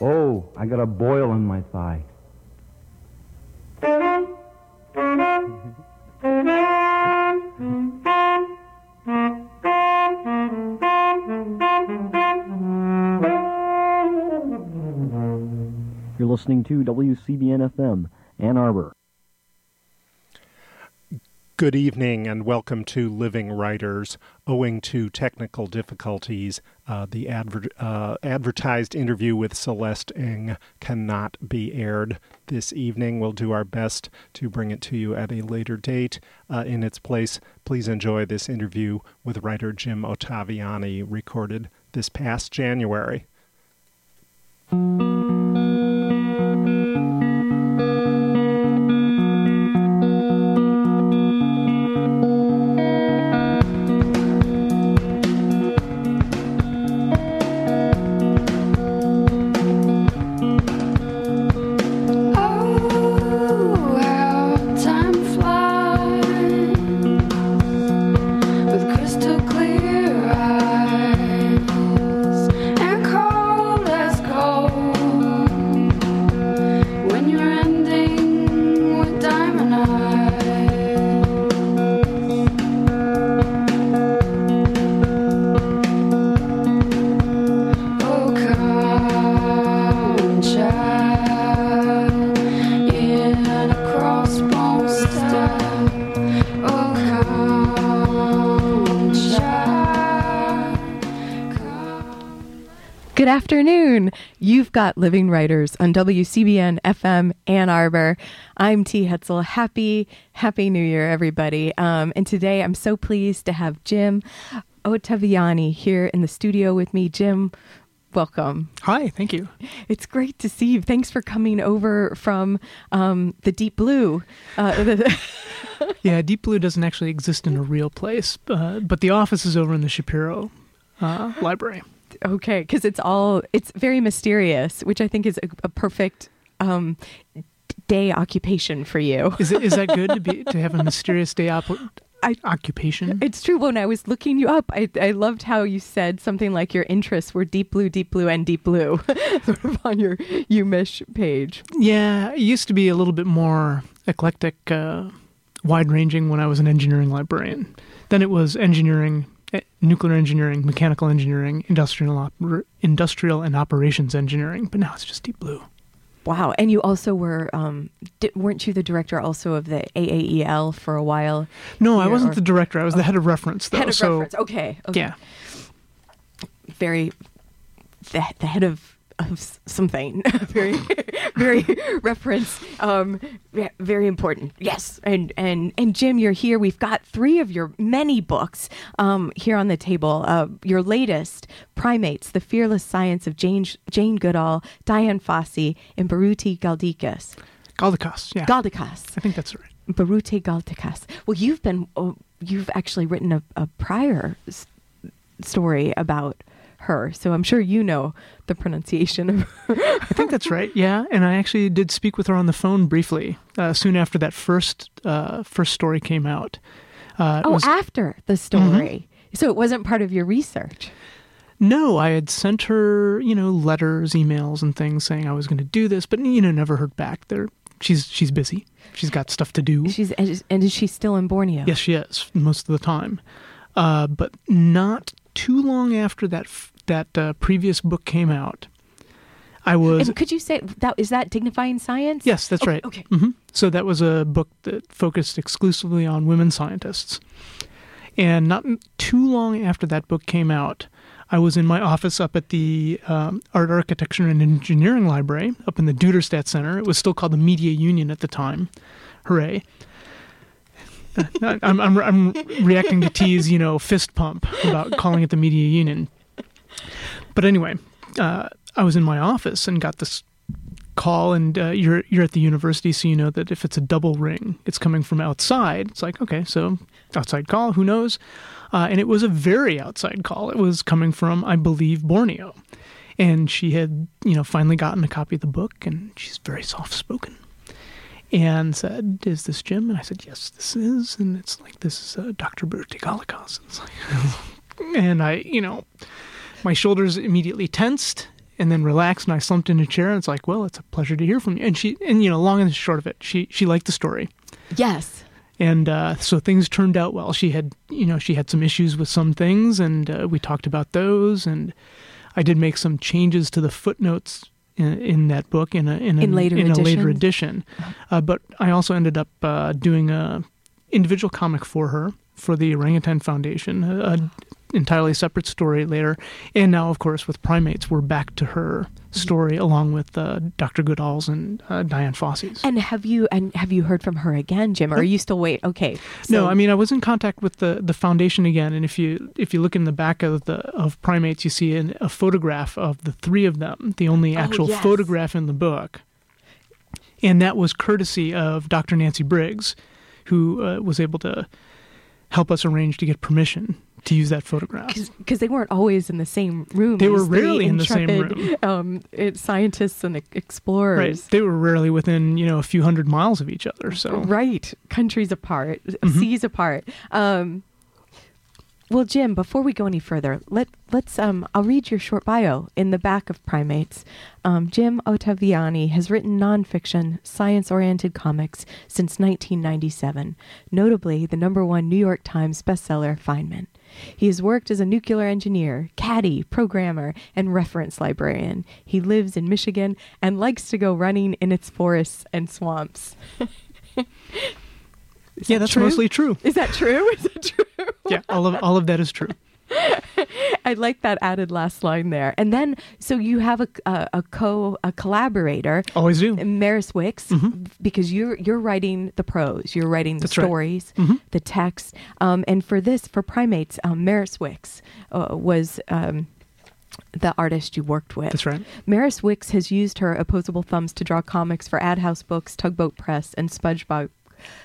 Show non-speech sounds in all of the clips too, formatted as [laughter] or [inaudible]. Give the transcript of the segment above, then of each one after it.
Oh, I got a boil in my thigh. You're listening to WCBN FM, Ann Arbor. Good evening and welcome to Living Writers. Owing to technical difficulties, uh, the adver- uh, advertised interview with Celeste Ng cannot be aired this evening. We'll do our best to bring it to you at a later date. Uh, in its place, please enjoy this interview with writer Jim Ottaviani, recorded this past January. Got Living Writers on WCBN FM Ann Arbor. I'm T. Hetzel. Happy, happy New Year, everybody. Um, and today I'm so pleased to have Jim Ottaviani here in the studio with me. Jim, welcome. Hi, thank you. It's great to see you. Thanks for coming over from um, the Deep Blue. Uh, the- [laughs] Yeah, Deep Blue doesn't actually exist in a real place, uh, but the office is over in the Shapiro uh, Library. Okay, because it's all, it's very mysterious, which I think is a, a perfect um, day occupation for you. Is it is that good to be [laughs] to have a mysterious day op- I- occupation? It's true. When I was looking you up, I, I loved how you said something like your interests were deep blue, deep blue, and deep blue, [laughs] sort of on your UMich page. yeah, it used to be a little bit more eclectic, uh, wide ranging when I was an engineering librarian. Then it was engineering, nuclear engineering, mechanical engineering, industrial oper- industrial and operations engineering. But now it's just Deep Blue. Wow. And you also were, um, di- weren't you the director also of the AAEL for a while? No, I wasn't or- the director. I was the head of reference, though. Head of so reference. Okay. okay. yeah, Very, the, the head of, of something. [laughs] very, very reference. Um, very important. Yes. And, and, and Jim, you're here. We've got three of your many books um, here on the table. Uh, your latest, Primates, The Fearless Science of Jane, Jane Goodall, Dian Fossey, and Biruté Galdikas. Galdikas. Yeah, Galdikas. I think that's right. Biruté Galdikas. Well, you've been, oh, you've actually written a, a prior s- story about her, so I'm sure you know the pronunciation of her. I think that's right. Yeah, and I actually did speak with her on the phone briefly uh, soon after that first uh, first story came out. Uh, oh, was- Mm-hmm. after the story. So it wasn't part of your research. no, I had sent her, you know, letters, emails, and things saying I was going to do this, but you know, never heard back. There, she's she's busy. She's got stuff to do. She's and is- and is she still in Borneo? Yes, she is most of the time. Uh, but not too long after that f- that uh, previous book came out, I was And could you say that is that dignifying science? Yes, that's Okay, right. okay. hmm So that was a book that focused exclusively on women scientists. And not too long after that book came out, I was in my office up at the um, Art, Architecture, and Engineering Library up in the Duderstadt Center. It was still called the Media Union at the time. Hooray. Uh, [laughs] I'm, I'm, I'm reacting to T's, you know, fist pump about calling it the Media Union. But anyway, uh, I was in my office and got this call, and uh, you're you're at the university, so you know that if it's a double ring, it's coming from outside. It's like okay, so outside call, who knows? Uh, and it was a very outside call. It was coming from, I believe, Borneo, and she had you know finally gotten a copy of the book, and she's very soft spoken. And said, "Is this Jim?" And I said, "Yes, this is." And it's like, "This is uh, Dr. Biruté Galdikas." It's like, [laughs] and I, you know, my shoulders immediately tensed and then relaxed, and I slumped in a chair, and it's like, well, it's a pleasure to hear from you. And she, and you know, long and short of it, she she liked the story, Yes. and uh, so things turned out well. She had, you know, she had some issues with some things, and uh, we talked about those, and I did make some changes to the footnotes. In, in that book, in a in, a, In later in a later edition, uh, but I also ended up uh, doing a individual comic for her for the Orangutan Foundation, a, a entirely separate story later. And now, of course, with primates, we're back to her story along with uh, Dr. Goodall's and uh, Dian Fossey's. And have you and have you heard from her again, Jim? Or are you still wait? Okay. no, I mean I was in contact with the, the foundation again, and if you if you look in the back of the of primates, you see an, a photograph of the three of them, the only Oh, actual yes. photograph in the book, and that was courtesy of Dr. Nancy Briggs, who uh, was able to help us arrange to get permission to use that photograph. because they weren't always in the same room. They were rarely in the same intrepid, Um, it, scientists and explorers. Right, they were rarely within you know a few hundred miles of each other. So Right, countries apart, Mm-hmm. seas apart. Um, well, Jim, before we go any further, let let's um, I'll read your short bio in the back of Primates. Um, Jim Ottaviani has written nonfiction, science-oriented comics since 1997, notably the number one New York Times bestseller Feynman. He has worked as a nuclear engineer, caddy, programmer, and reference librarian. He lives in Michigan and likes to go running in its forests and swamps. [laughs] Is yeah, that that's true? mostly true. Is that true? Is that true? [laughs] Yeah, all of all of that is true. [laughs] I like that added last line there. And then, so you have a, a, a co a collaborator, Always do. Maris Wicks, because you're you're writing the prose, you're writing the Mm-hmm. That's right. stories, Mhm. the text, um, and for this for primates, um, Maris Wicks uh, was. Um, the artist you worked with. That's right. Maris Wicks has used her opposable thumbs to draw comics for AdHouse Books, Tugboat Press, and SpongeBob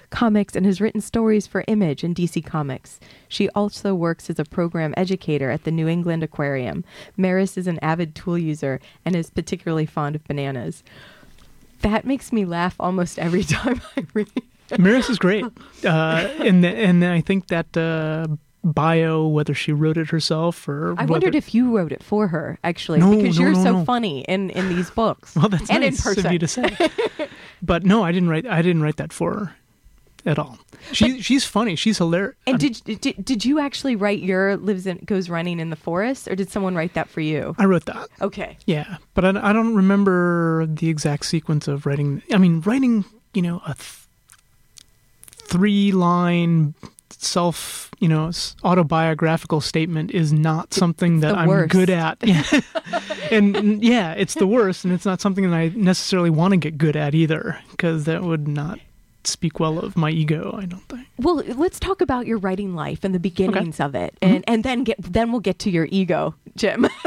Comics, and has written stories for Image and DC Comics. She also works as a program educator at the New England Aquarium. Maris is an avid tool user and is particularly fond of bananas. That makes me laugh almost every [laughs] time I read. Maris is great, uh, and the, and I think that uh, bio, whether she wrote it herself or I wondered whether- if you wrote it for her, actually, No, because no, you're no, so funny in, in these [laughs] books. Well, that's and nice in person. of you to say. [laughs] but no, I didn't write. I didn't write that for her at all. She she's funny. She's hilarious. And did, did did you actually write your lives in goes running in the forest, or did someone write that for you? I wrote that. Okay. Yeah, but I, I don't remember the exact sequence of writing. I mean, writing, you know, a th- three line self, you know, autobiographical statement is not something that I'm worst. good at. [laughs] [laughs] And yeah, it's the worst, and it's not something that I necessarily want to get good at either, because that would not speak well of my ego. I don't think. Well, let's talk about your writing life and the beginnings of it, and and then get then we'll get to your ego, Jim. [laughs]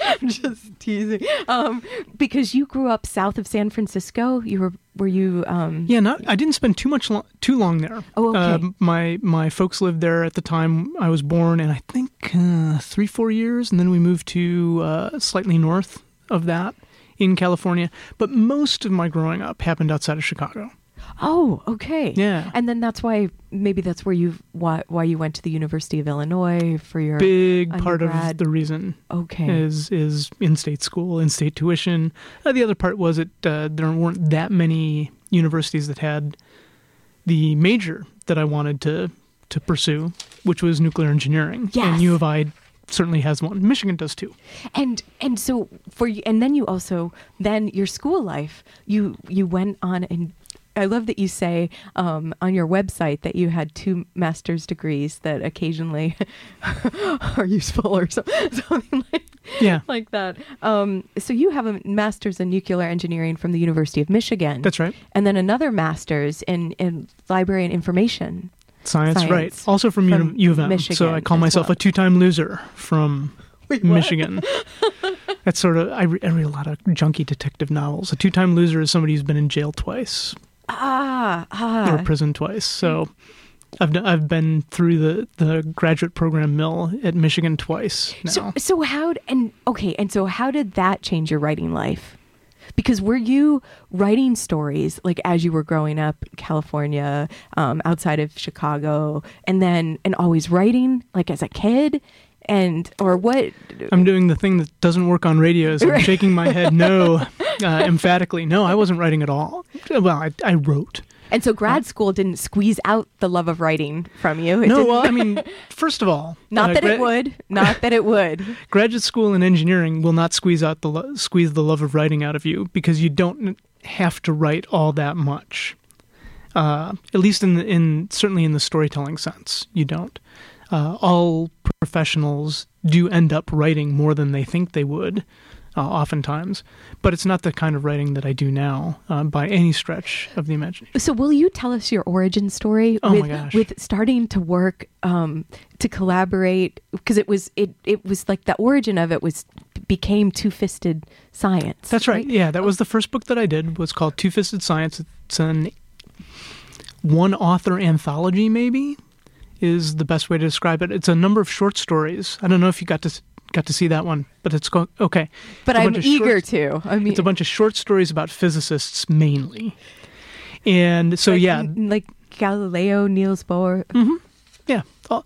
I'm just teasing. Um, because you grew up south of San Francisco. You were were you? Um, Yeah, not. I didn't spend too much lo- too long there. Oh, okay. Uh, my my folks lived there at the time I was born, and I think uh, three four years, and then we moved to uh, slightly north of that in California. But most of my growing up happened outside of Chicago. Oh, okay. Yeah. And then that's why maybe that's where you why why you went to the University of Illinois for your Big part of the reason okay. is is in-state school, in-state tuition. Uh, the other part was it uh, there weren't that many universities that had the major that I wanted to to pursue, which was nuclear engineering. Yes. And U of I certainly has one. Michigan does too. And and so for you, and then you also then your school life you you went on and I love that you say um, on your website that you had two master's degrees that occasionally [laughs] are useful or so, [laughs] something like, Yeah. like that. Um, so you have a master's in nuclear engineering from the University of Michigan. That's right. And then another master's in, in library and information. Science, Science. right. Also from, From U, U of M. so I call myself well. a two-time loser from Michigan. [laughs] That's sort of I, re- I read a lot of junky detective novels. A two-time loser is somebody who's been in jail twice Ah, ah. or ah. prison twice. So I've done, I've been through the, the graduate program mill at Michigan twice now. So, so how and okay, and so how did that change your writing life? Because were you writing stories like as you were growing up in California, um, outside of Chicago, and then and always writing like as a kid, and or what? I'm doing the thing that doesn't work on radios. I'm shaking my head no, [laughs] uh, emphatically. No, I wasn't writing at all. Well, I, I wrote. And so grad school didn't squeeze out the love of writing from you. It No, didn't- well, I mean, [laughs] first of all, not uh, that it would. Not that it would. [laughs] graduate school in engineering will not squeeze out the lo- squeeze the love of writing out of you because you don't have to write all that much. Uh, at least in the, in certainly in the storytelling sense, you don't. Uh, all professionals do end up writing more than they think they would, uh, oftentimes. But it's not the kind of writing that I do now uh, by any stretch of the imagination. So, will you tell us your origin story Oh my with with starting to work um, to collaborate? Because it was it it was like the origin of it was became two fisted science. That's right. Yeah, that was the first book that I did. It was called Two Fisted Science. It's an one author anthology, maybe is the best way to describe it. It's a number of short stories. I don't know if you got to got to see that one, but it's going okay. But I'm eager short- to. I mean, It's a bunch of short stories about physicists mainly, and so like, yeah, like Galileo, Niels Bohr, yeah. All,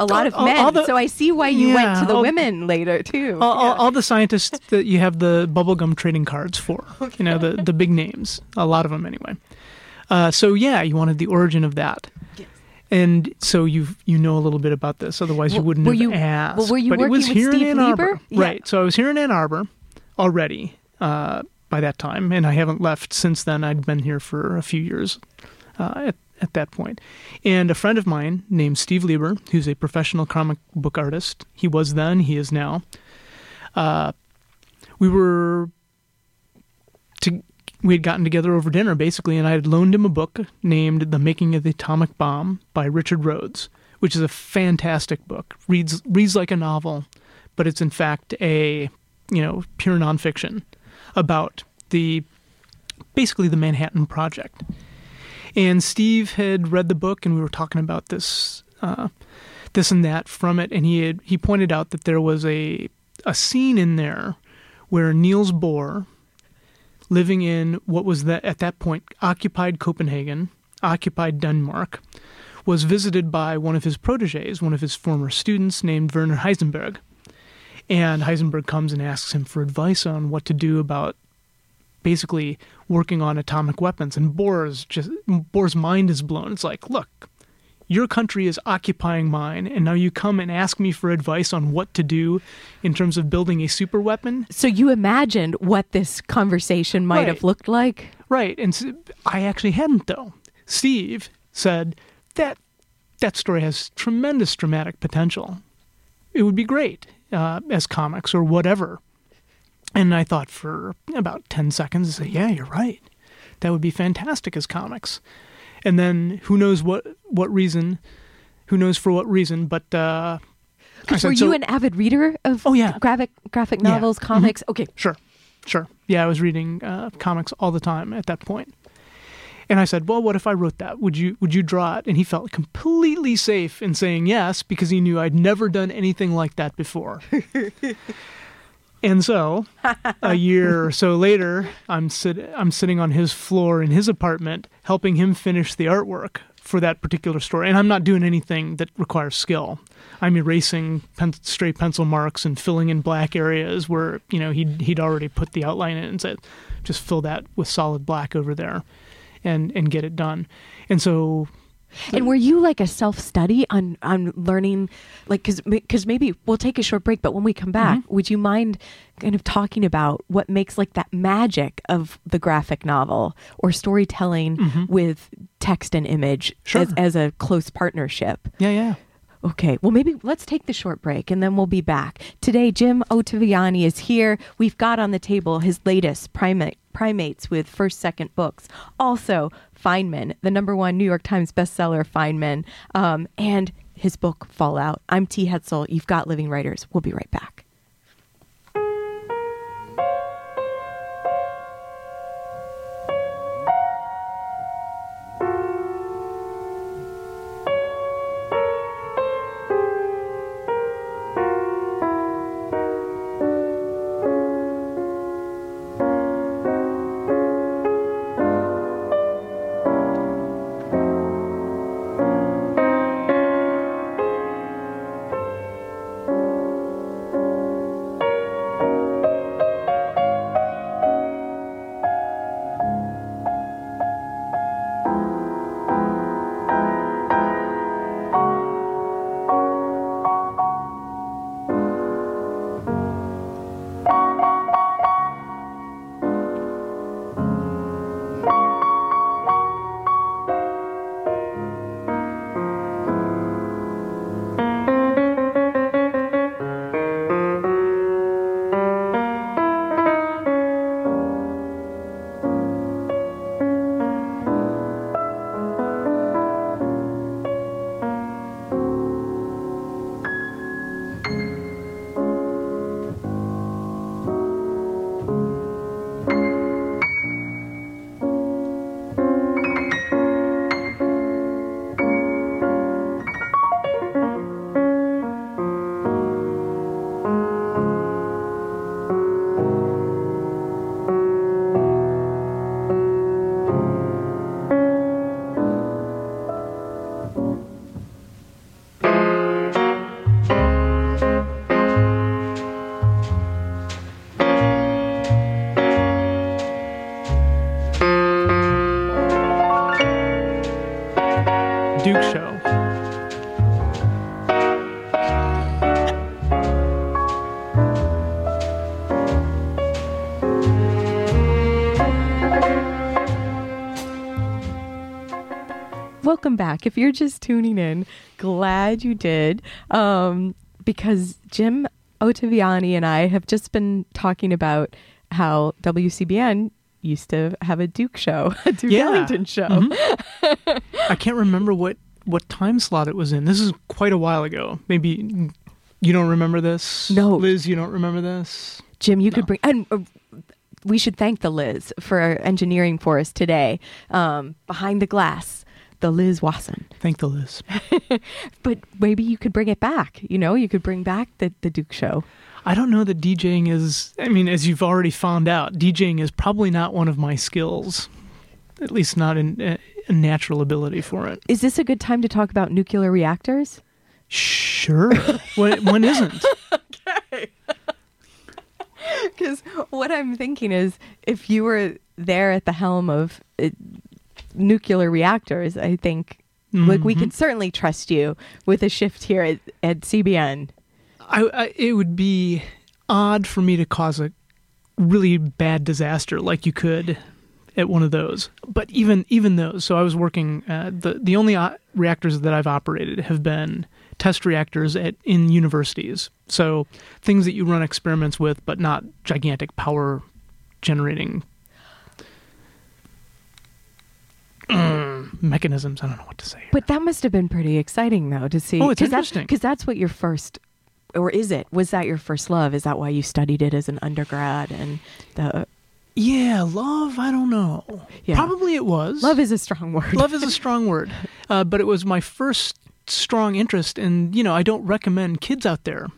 a lot of all- men. all the- so I see why you went to the women later too. all, Yeah. all the scientists that you have the bubblegum trading cards for. [laughs] You know, the, the big names. A lot of them, anyway. Uh, so, yeah, you wanted the origin of that. And so you you know a little bit about this, otherwise you wouldn't were have you- asked. well, were you but it was working with here Steve in Ann Arbor, Lieber? Yeah. right? So I was here in Ann Arbor already uh, by that time, and I haven't left since then. I'd been here for a few years uh, at at that point. And a friend of mine named Steve Lieber, who's a professional comic book artist, he was then, he is now. Uh, we were we had gotten together over dinner basically, and I had loaned him a book named "The Making of the Atomic Bomb" by Richard Rhodes, which is a fantastic book. reads reads like a novel, but it's in fact a you know pure nonfiction about the basically the Manhattan Project. And Steve had read the book, and we were talking about this, uh, this and that from it, and he had he pointed out that there was a a scene in there where Niels Bohr, living in what was that at that point occupied Copenhagen, occupied Denmark, was visited by one of his proteges, one of his former students named Werner Heisenberg. And Heisenberg comes and asks him for advice on what to do about basically working on atomic weapons. And Bohr's just Bohr's mind is blown. It's like, look, your country is occupying mine, and now you come and ask me for advice on what to do in terms of building a super weapon. so you imagined what this conversation might Right. have looked like. Right, and I actually hadn't though. Steve said that that story has tremendous dramatic potential. It would be great uh, as comics or whatever. And I thought for about ten seconds, I said, "Yeah, you're right. That would be fantastic as comics." And then who knows what what reason? Who knows for what reason? But uh, said, were "So- you an avid reader of Oh, yeah. graphic graphic Yeah. novels, comics? Okay, Sure, sure. Yeah, I was reading uh, comics all the time at that point. And I said, "Well, what if I wrote that? Would you would you draw it?" And he felt completely safe in saying yes because he knew I'd never done anything like that before. [laughs] and so, [laughs] a year or so later, I'm sit- I'm sitting on his floor in his apartment helping him finish the artwork for that particular story. And I'm not doing anything that requires skill. I'm erasing pen- straight pencil marks and filling in black areas where you know he'd he'd already put the outline in and said, just fill that with solid black over there, and and get it done. And so And were you like a self study on on learning, like because because maybe we'll take a short break, but when we come back, Mm-hmm. would you mind kind of talking about what makes like that magic of the graphic novel or storytelling with text and image Mm-hmm. Sure. as, as a close partnership? yeah, yeah. Okay, well, maybe let's take the short break and then we'll be back. Today, Jim Ottaviani is here. We've got on the table his latest primate, Primates with first, second books. Also, Feynman, the number one New York Times bestseller, Feynman, um, and his book, Fallout. I'm T. Hetzel. You've got Living Writers. We'll be right back. Back. If you're just tuning in, glad you did. Um, because Jim Ottaviani and I have just been talking about how WCBN used to have a Duke show, [laughs] a Duke Yeah. Ellington show. Mhm. [laughs] I can't remember what what time slot it was in. This is quite a while ago. Maybe you don't remember this. No. Liz, you don't remember this. Jim, you could bring and. Uh, we should thank the Liz for engineering for us today. Um, behind the glass, the Liz Wasson. Thank the Liz. [laughs] But maybe you could bring it back. You know, you could bring back the, the Duke show. I don't know that DJing is. I mean, as you've already found out, DJing is probably not one of my skills. At least not a, a natural ability for it. Is this a good time to talk about nuclear reactors? Sure. when, when isn't? [laughs] Okay. [laughs] Because what I'm thinking is, if you were there at the helm of uh, nuclear reactors, I think like we can certainly trust you with a shift here at, at CBN. I, I, it would be odd for me to cause a really bad disaster like you could at one of those. But even even those, so I was working. Uh, the the only uh, reactors that I've operated have been test reactors at in universities. So things that you run experiments with, but not gigantic power generating. mm, mechanisms. I don't know what to say. But that must have been pretty exciting, though, to see. Oh, it's that's- interesting. Because that's what your first, or is it? Was that your first love? Is that why you studied it as an undergrad? And the Yeah, love. I don't know. Yeah. Probably it was. love is a strong word. love is a strong word, [laughs] uh, but it was my first strong interest. And you know, I don't recommend kids out there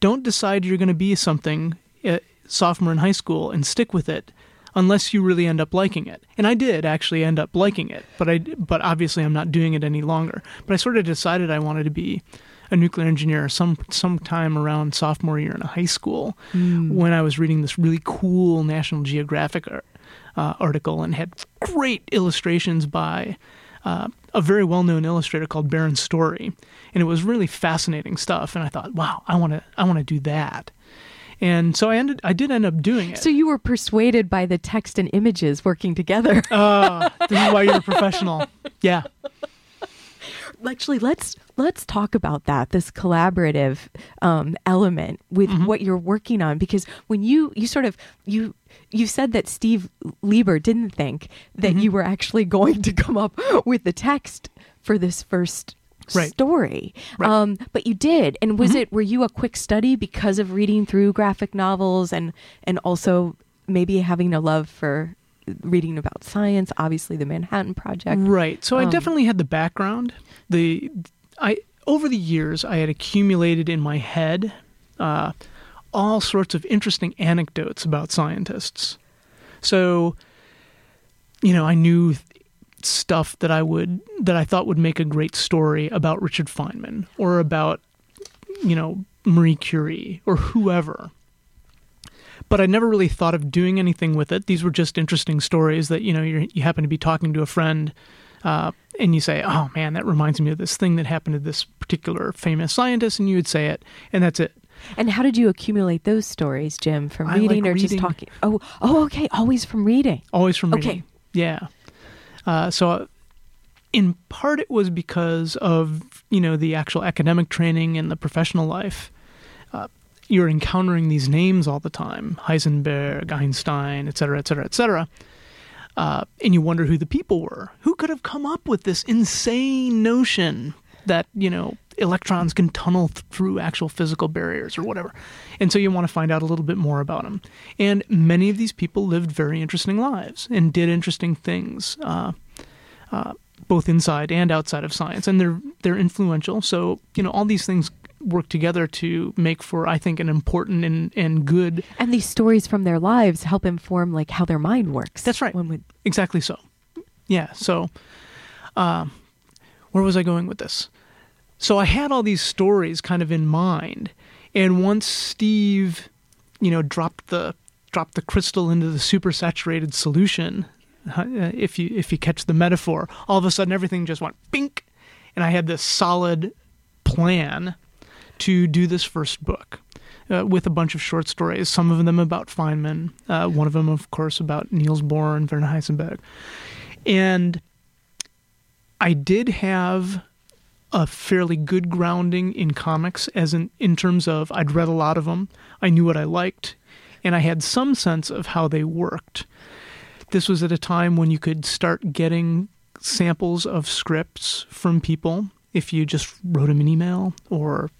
don't decide you're going to be something uh, sophomore in high school and stick with it unless you really end up liking it. And I did actually end up liking it, but I but obviously I'm not doing it any longer. But I sort of decided I wanted to be a nuclear engineer some sometime around sophomore year in high school when I was reading this really cool National Geographic uh, article and had great illustrations by uh, a very well-known illustrator called Baron Story, and it was really fascinating stuff. And I thought, wow, I want to, I want to do that. And so I ended, I did end up doing it. So you were persuaded by the text and images working together. uh, [laughs] this is why you're a professional. Yeah. Actually, let's let's talk about that this collaborative um, element with what you're working on because when you you sort of you you said that Steve Lieber didn't think that you were actually [laughs] going to come up with the text for this first Right. story Right. um, but you did and was it were you a quick study because of reading through graphic novels and and also maybe having a love for reading about science obviously the manhattan project Right. So I Um, definitely had the background. The I over the years I had accumulated in my head uh, all sorts of interesting anecdotes about scientists. So you know, I knew stuff that I would that I thought would make a great story about Richard Feynman or about you know Marie Curie or whoever. But I never really thought of doing anything with it. These were just interesting stories that you know you you happen to be talking to a friend, uh, and you say, "Oh man, that reminds me of this thing that happened to this particular famous scientist," and you would say it, and that's it. And how did you accumulate those stories, Jim? From I like reading or just talking? Oh, oh, okay. Always from reading. Always from reading. Okay. reading. Yeah. Uh, so, in part, it was because of you know the actual academic training and the professional life. Uh, you're encountering these names all the time: Heisenberg, Einstein, et cetera, et cetera, et cetera. Uh, and you wonder who the people were. Who could have come up with this insane notion that you know electrons can tunnel th- through actual physical barriers or whatever? And so you want to find out a little bit more about them. And many of these people lived very interesting lives and did interesting things, uh, uh, both inside and outside of science. And they're they're influential. So you know all these things work together to make for I think an important and, and good And these stories from their lives help inform like how their mind works. That's right. One would Exactly so. Yeah. So, um, where was I going with this? So I had all these stories kind of in mind, and once Steve, you know, dropped the dropped the crystal into the supersaturated solution, uh, if you if you catch the metaphor, all of a sudden everything just went bink, and I had this solid plan to do this first book. Uh, with a bunch of short stories, some of them about Feynman, uh, one of them, of course, about Niels Bohr and Werner Heisenberg. And I did have a fairly good grounding in comics, as in in terms of I'd read a lot of them, I knew what I liked, and I had some sense of how they worked. This was at a time when you could start getting samples of scripts from people if you just wrote them an email or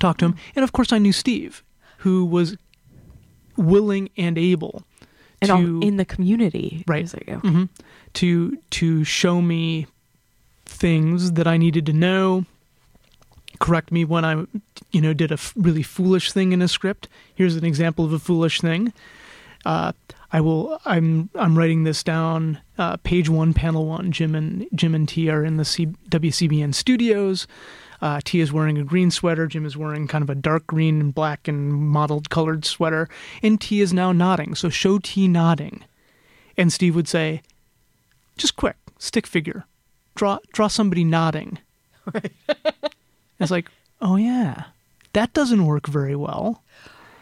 talked to them. And of course, I knew Steve, who was willing and able And to in the community. Right. It- okay. Mhm. to to show me things that I needed to know. Correct me when I, you know, did a f- really foolish thing in a script. Here's an example of a foolish thing. Uh, I will. I'm. I'm writing this down. Uh, page one, panel one. Jim and Jim and T are in the C, WCBN studios. Uh, T is wearing a green sweater. Jim is wearing kind of a dark green and black and mottled colored sweater. And T is now nodding. So show T nodding. And Steve would say, just quick, stick figure. Draw draw somebody nodding. Right. it's like, oh yeah. That doesn't work very well.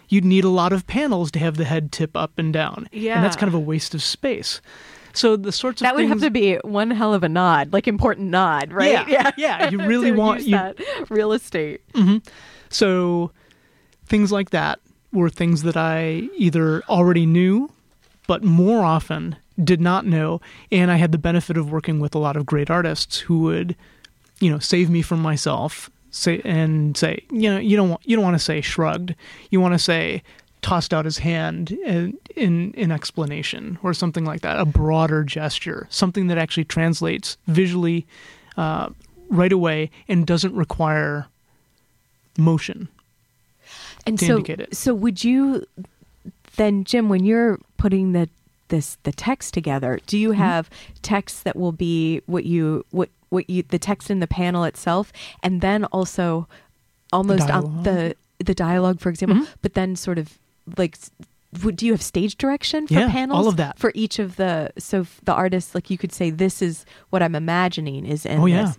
You'd need a lot of panels to have the head tip up and down. And that's kind of a waste of space. So the sorts of That would things have to be one hell of a nod, like important nod, right? Yeah, yeah, you [laughs] really want- you- that real estate. Mm-hmm. So things like that were things that I either already knew, but more often did not know. And I had the benefit of working with a lot of great artists who would, you know, save me from myself. Say and say, you know, you don't want you don't want to say shrugged. You want to say tossed out his hand in, in in explanation or something like that. A broader gesture, something that actually translates visually uh, right away and doesn't require motion. And to so, indicate it. so would you then, Jim, when you're putting the this the text together, do Mm-hmm. you have text that will be what you what what you the text in the panel itself, and then also almost on dialogue. Mm-hmm. the the dialogue, for example, but then sort of like. Would, do you have stage direction for Yeah, all of that. for each of the so the artists, like you could say, this is what I'm imagining is in Oh, yeah. this.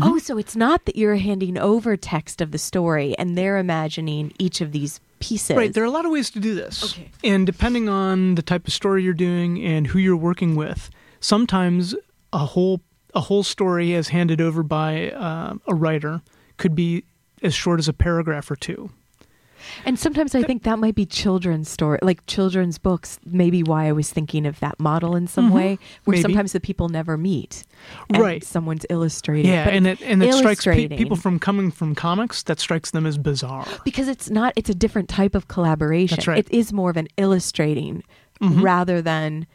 Oh, so it's not that you're handing over text of the story and they're imagining each of these pieces. Right, there are a lot of ways to do this. Okay. And depending on the type of story you're doing and who you're working with, sometimes a whole a whole story as handed over by uh, a writer could be as short as a paragraph or two. And sometimes I think that might be children's story, like children's books. Maybe why I was thinking of that model in some way, where Maybe. sometimes the people never meet, and Right. Someone's illustrating, Yeah, but and it and it strikes pe- people from coming from comics that strikes them as bizarre. because it's not. It's a different type of collaboration. That's right. It is more of an illustrating rather than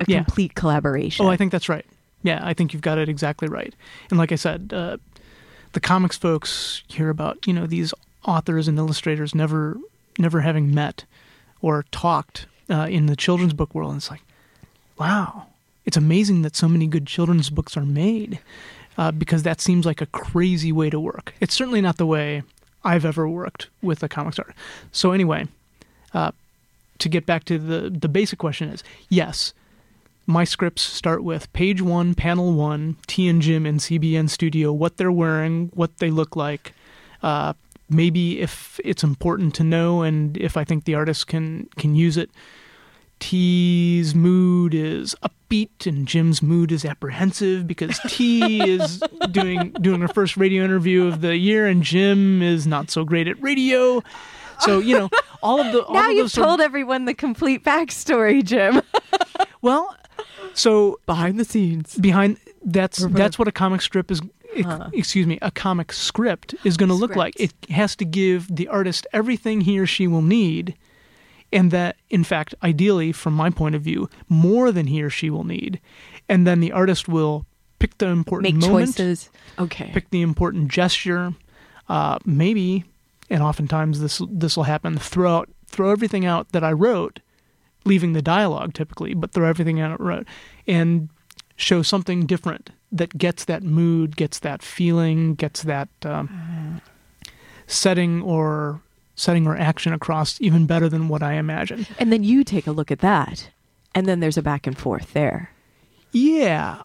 a Yeah. complete collaboration. Oh, I think that's right. Yeah, I think you've got it exactly right. And like I said, uh, the comics folks hear about you know these authors and illustrators never never having met or talked uh, in the children's book world. And it's like, wow, it's amazing that so many good children's books are made uh, because that seems like a crazy way to work. It's certainly not the way I've ever worked with a comics art. So anyway, uh, to get back to the the basic question is yes my scripts start with page one, panel one, T and Jim in CBN Studio, what they're wearing, what they look like. Maybe if it's important to know, and if I think the artist can can use it. T's mood is upbeat, and Jim's mood is apprehensive because T [laughs] is doing doing her first radio interview of the year, and Jim is not so great at radio. So you know all of the all now of you've those sort of- told everyone the complete backstory, Jim. well. So Behind the scenes. behind that's that's what a comic strip is ex- excuse me a comic script is going to look like. It has to give the artist everything he or she will need and that in fact ideally from my point of view more than he or she will need. And then the artist will pick the important Make moment choices. Okay. pick the important gesture. Uh, maybe and oftentimes this this will happen throw out throw everything out that i wrote leaving the dialogue typically but throw everything out I wrote and show something different that gets that mood gets that feeling gets that um, setting or setting or action across even better than what i imagine And then you take a look at that, and then there's a back and forth there. Yeah.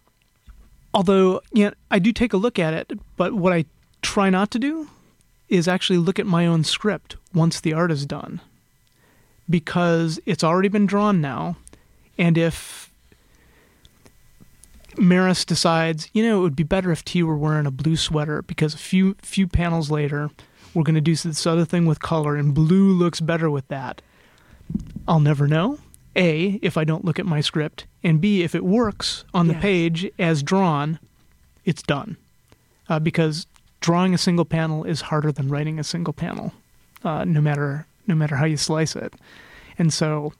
Although, yeah, I do take a look at it, but what I try not to do is actually look at my own script once the art is done. Because it's already been drawn now, and if Maris decides, you know, it would be better if T were wearing a blue sweater because a few few panels later, we're going to do this other thing with color, and blue looks better with that. I'll never know. A, if I don't look at my script, and B, if it works on the Yes. page as drawn, it's done. Uh, because drawing a single panel is harder than writing a single panel, uh, no matter no matter how you slice it. And so,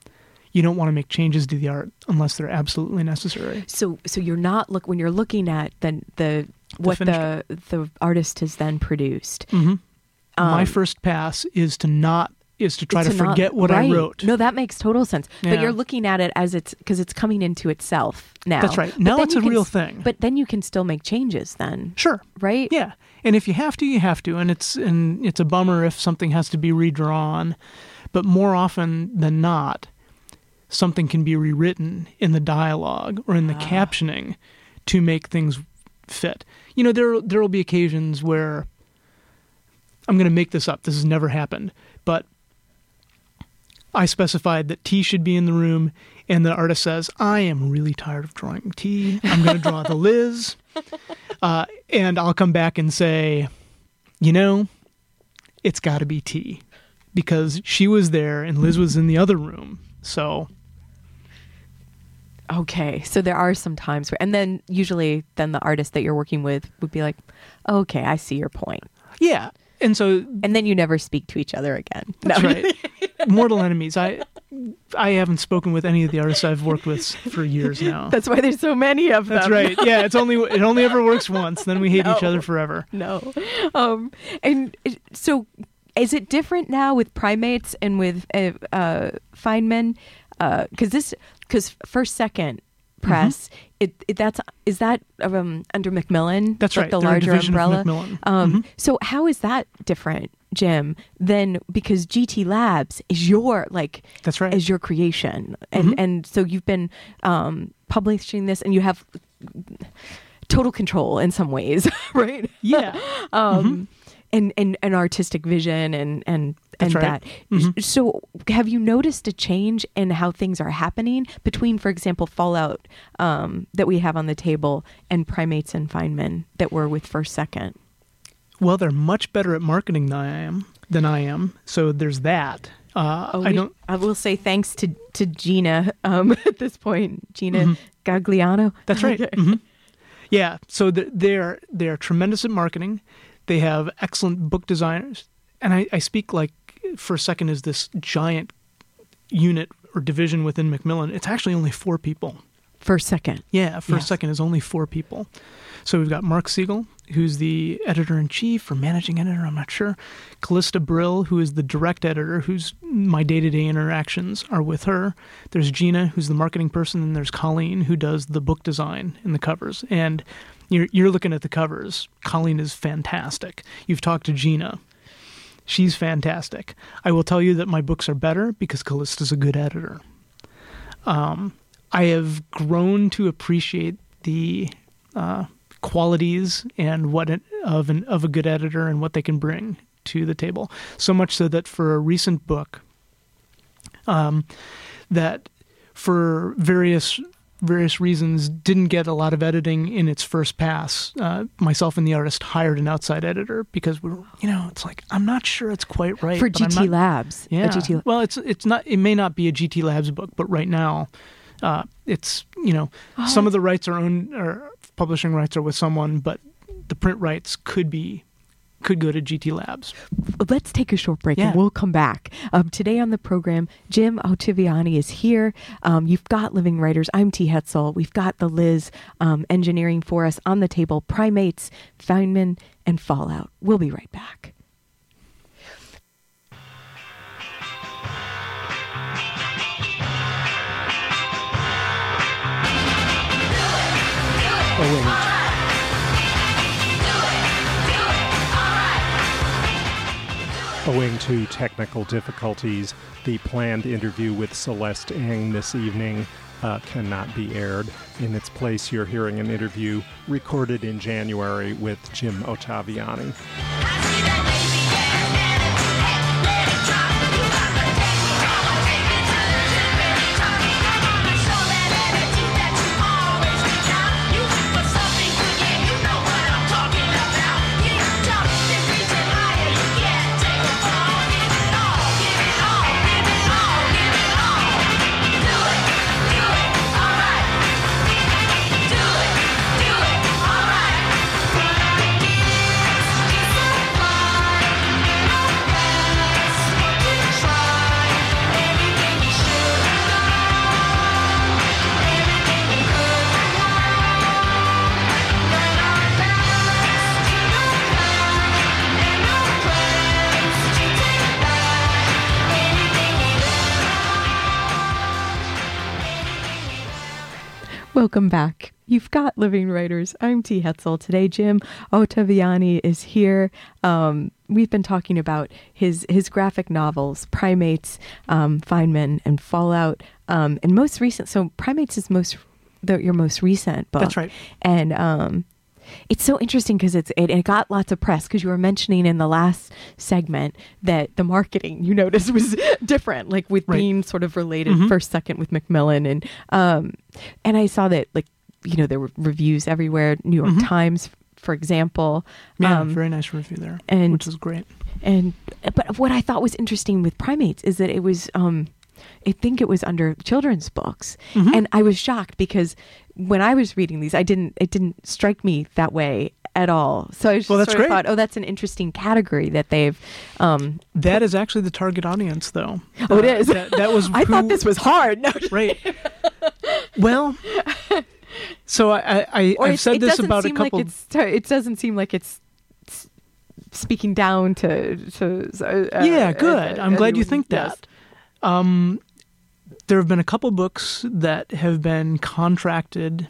you don't want to make changes to the art unless they're absolutely necessary. So so you're not look when you're looking at the the what finished the the artist has then produced. my Um, first pass is to not is to try to, to not- forget what I wrote. No, that makes total sense. But you're looking at it as it's because it's coming into itself now. That's right. But Now it's a can real thing. But then you can still make changes then, Sure. right? Yeah. And if you have to, you have to. And it's and it's a bummer if something has to be redrawn. But more often than not, something can be rewritten in the dialogue or in the Ah. captioning to make things fit. You know, there there will be occasions where I'm going to make this up. This has never happened, but I specified that T should be in the room, and the artist says, "I am really tired of drawing T. I'm going to draw the [laughs] Liz." Uh, and I'll come back and say, you know, it's got to be T because she was there and Liz was in the other room. So Okay. So there are some times where, and then usually, then the artist that you're working with would be like, "Okay, I see your point," yeah, and so and then you never speak to each other again. that's No. right. [laughs] Mortal enemies. I I haven't spoken with any of the artists I've worked with for years now. That's why there's so many of them. That's right. Yeah, it's only it only ever works once. Then we hate each other forever. no. Um, and so, is it different now with primates and with uh, uh, Feynman? Because this, because first second press, it, it that's is that um, under Macmillan? That's like right. The They're larger umbrella. Um, Mhm. So how is that different, Jim? Than because GT Labs is your like That's right. is your creation, and Mhm. and so you've been um, publishing this, and you have total control in some ways, [laughs] right? Yeah. [laughs] um, and, and and artistic vision and and and right. that. So, have you noticed a change in how things are happening between, for example, Fallout um, that we have on the table and Primates and Feynman that were with First Second? Well, they're much better at marketing than I am. Than I am. So there's that. Uh, Oh, I don't. I will say thanks to to Gina [laughs] um, [laughs] at this point, Gina Gagliano. That's right. Okay. [laughs] hmm Yeah. So th- they're they're tremendous at marketing. They have excellent book designers, and I, I speak like for a second as this giant unit or division within Macmillan. It's actually only four people. First Second. Yeah, for Yes. a second is only four people. So we've got Mark Siegel, who's the editor in chief or managing editor, I'm not sure. Callista Brill, who is the direct editor, who's my day to day interactions are with her. There's Gina, who's the marketing person, and there's Colleen, who does the book design and the covers. And you're you're looking at the covers. Colleen is fantastic. You've talked to Gina. She's fantastic. I will tell you that my books are better because Callista's a good editor. Um, I have grown to appreciate the uh, qualities and what it, of an of a good editor and what they can bring to the table. So much so that for a recent book, um, that for various various reasons didn't get a lot of editing in its first pass. Uh, myself and the artist hired an outside editor because we were, you know, it's like I'm not sure it's quite right For GT not- Labs. yeah. GT Well, it's it's not. It may not be a GT Labs book, but right now, uh, it's you know Oh, some of the rights are owned or publishing rights are with someone, but the print rights could be could go to GT Labs. Let's take a short break Yeah. and we'll come back. Um, today on the program, Jim Ottaviani is here. Um, you've got Living Writers. I'm T. Hetzel. We've got the Liz um, engineering for us on the table Primates, Feynman, and Fallout. We'll be right back. Oh wait, Owing to technical difficulties, the planned interview with Celeste Ng this evening uh, cannot be aired. In its place, you're hearing an interview recorded in January with Jim Ottaviani. Welcome back. You've got Living Writers. I'm T. Hetzel. Today, Jim Ottaviani is here. Um, we've been talking about his his graphic novels, Primates, um, Feynman, and Fallout. Um, and most recent, so Primates is most the, your most recent book. That's right. And um, it's so interesting because it's it, it got lots of press because you were mentioning in the last segment that the marketing you noticed was [laughs] different, like with Right. being sort of related Mhm. first second with Macmillan and um and I saw that like you know there were reviews everywhere. New York Mhm. Times, for example. Yeah, Um, very nice review there, and- which is great. and but what I thought was interesting with primates is that it was um I think it was under children's books. Mhm. And I was shocked because when I was reading these I didn't it didn't strike me that way at all. So I just Well, that's sort of great. thought, oh that's an interesting category that they've um That is actually the target audience, though. Oh, it Uh, is. That, that was [laughs] I thought this was hard. No, right. Well, so I, I, I I've said this about a couple. like it's it doesn't seem like it's speaking down to to uh, yeah, uh, good. uh, I'm glad you think that. Um, there have been a couple books that have been contracted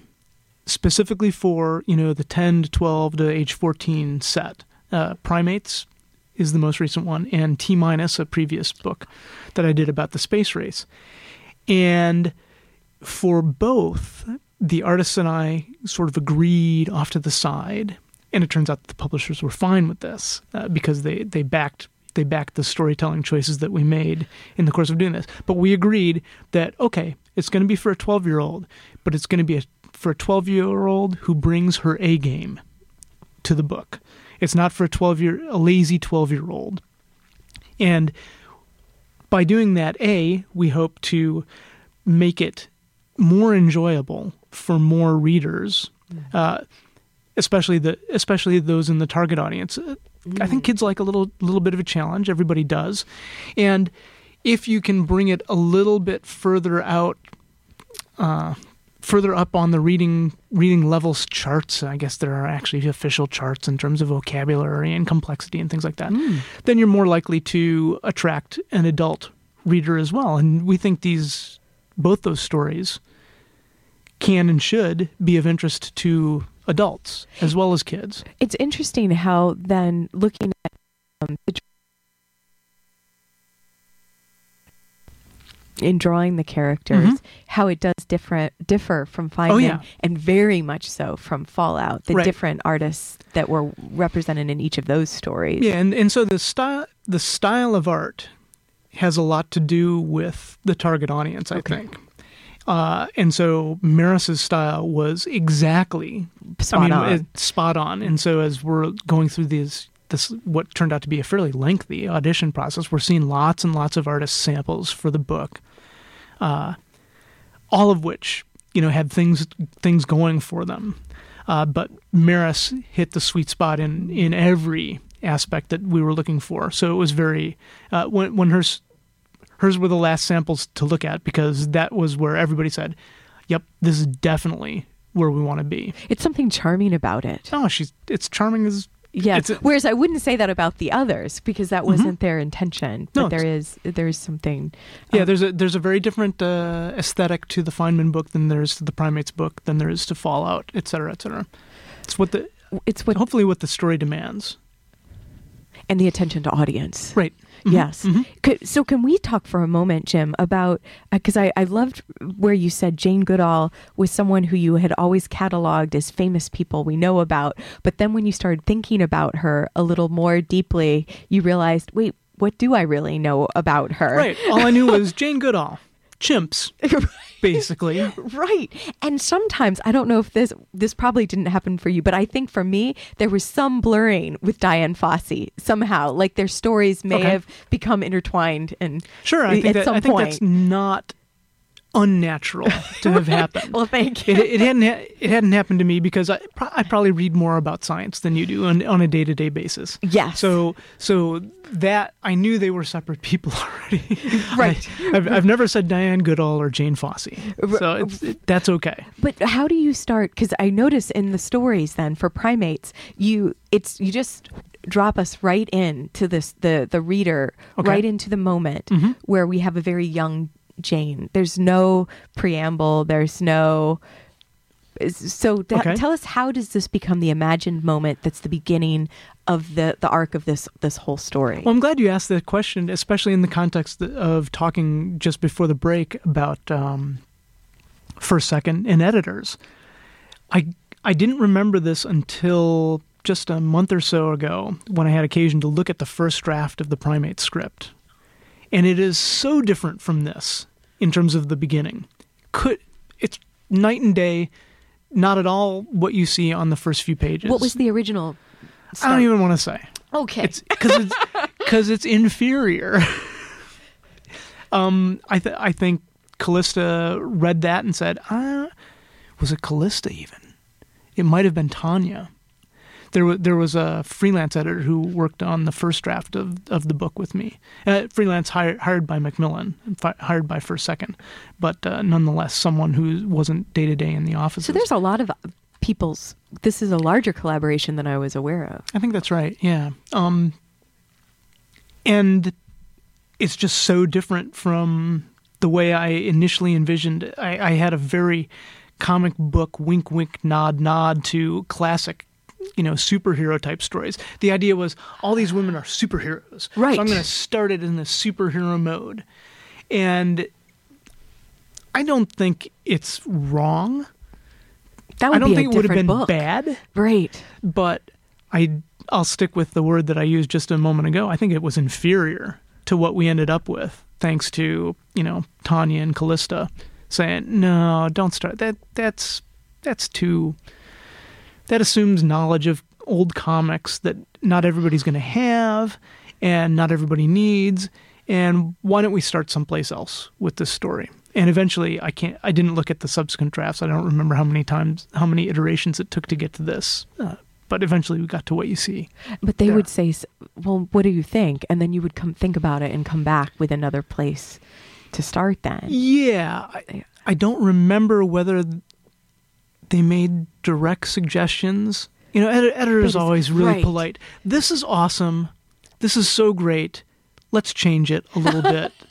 specifically for you know the 10 to 12 to age 14 set. Uh, Primates is the most recent one, and T minus a previous book that I did about the space race. And for both, the artists and I sort of agreed off to the side, and it turns out the publishers were fine with this uh, because they they backed they backed the storytelling choices that we made in the course of doing this. But we agreed that okay, it's going to be for a twelve year old, but it's going to be a, for a twelve year old who brings her A game to the book. It's not for a twelve year a lazy twelve year old, and by doing that, a we hope to make it more enjoyable for more readers, uh, especially the especially those in the target audience. Uh, I think kids like a little little bit of a challenge. Everybody does, and if you can bring it a little bit further out, uh, further up on the reading reading levels charts, I guess there are actually official charts in terms of vocabulary and complexity and things like that. Then you're more likely to attract an adult reader as well. And we think these both those stories can and should be of interest to adults as well as kids. It's interesting how then looking at um, in drawing the characters, Mhm. how it does different differ from Feynman, Oh, yeah. and very much so from Fallout. The Right. different artists that were represented in each of those stories. Yeah, and, and so the style the style of art has a lot to do with the target audience, I Okay. think. Uh, and so Maris's style was exactly Spot I mean, on. spot on. And so as we're going through these, this what turned out to be a fairly lengthy audition process, we're seeing lots and lots of artist samples for the book, uh, all of which you know had things things going for them. Uh, but Maris hit the sweet spot in in every aspect that we were looking for. So it was very uh, when when hers hers were the last samples to look at because that was where everybody said, "Yep, this is definitely where we want to be." It's something charming about it. Oh, she's it's charming as Yeah. A- Whereas I wouldn't say that about the others because that wasn't their intention. But No, there is there is something. yeah. um, There's a there's a very different uh, aesthetic to the Feynman book than there is to the Primates book than there is to Fallout, et cetera, et cetera. It's what the it's what hopefully what the story demands. And the attention to audience. Right. Mhm. Yes. Mhm. So can we talk for a moment, Jim, about because I, I loved where you said Jane Goodall was someone who you had always cataloged as famous people we know about, but then when you started thinking about her a little more deeply, you realized, wait, what do I really know about her? Right. All I knew was Jane Goodall, chimps, [laughs] basically. [laughs] Right. And sometimes I don't know if this this probably didn't happen for you, but I think for me there was some blurring with Dian Fossey somehow. Like their stories may Okay. have become intertwined and Sure. I think at that some I think point. that's not unnatural to have [laughs] happened. well, thank you. it, it hadn't ha- it hadn't happened to me because I, pro- I probably read more about science than you do on, on a day to day basis. Yes. So so that I knew they were separate people [laughs] already. Right. I, have I've never said Diane Goodall or Jane Fossey, so it's, it, that's okay. But how do you start? Because I notice in the stories then for primates, you it's you just drop us right in to this the the reader Okay. right into the moment Mhm. where we have a very young Jane. There's no preamble. There's no So da- Okay. tell us how does this become the imagined moment that's the beginning of the the arc of this this whole story? Well, I'm glad you asked that question, especially in the context of talking just before the break about um, first, second, and editors. I I didn't remember this until just a month or so ago when I had occasion to look at the first draft of the primate script, and it is so different from this in terms of the beginning. Could it's night and day. Not at all what you see on the first few pages. what was the original? I don't even want to say. Okay. It's because it's [laughs] because it's inferior. um, I th- I think Calista read that and said, uh, "Was it Calista even? It might have been Tanya." There was there was a freelance editor who worked on the first draft of, of the book with me. Uh, freelance hired hired by Macmillan, fi- hired by First Second, but uh, nonetheless someone who wasn't day to day in the office. so there's a lot of people's. This is a larger collaboration than I was aware of. I think that's right. Yeah. Um, and it's just so different from the way I initially envisioned. I, I had a very comic book wink, wink, nod, nod to classic. You know, superhero type stories. The idea was all these women are superheroes. Right. So I'm going to start it in the superhero mode. And I don't think it's wrong. That would be a big thing. I don't be think it would have been book. bad Right. but I I'll stick with the word that I used just a moment ago. I think it was inferior to what we ended up with, thanks to you know Tanya and Calista saying, "No, don't start that. That's that's too. That assumes knowledge of old comics that not everybody's going to have, and not everybody needs. And why don't we start someplace else with this story?" And eventually, I can't. I didn't look at the subsequent drafts. I don't remember how many times, how many iterations it took to get to this. Uh, but eventually, we got to what you see. But they There. would say, "Well, what do you think?" And then you would come think about it and come back with another place to start. Then Yeah, I, I don't remember whether they made direct suggestions. You know, edi- editor is always really right. polite. This is awesome. This is so great. Let's change it a little bit. [laughs]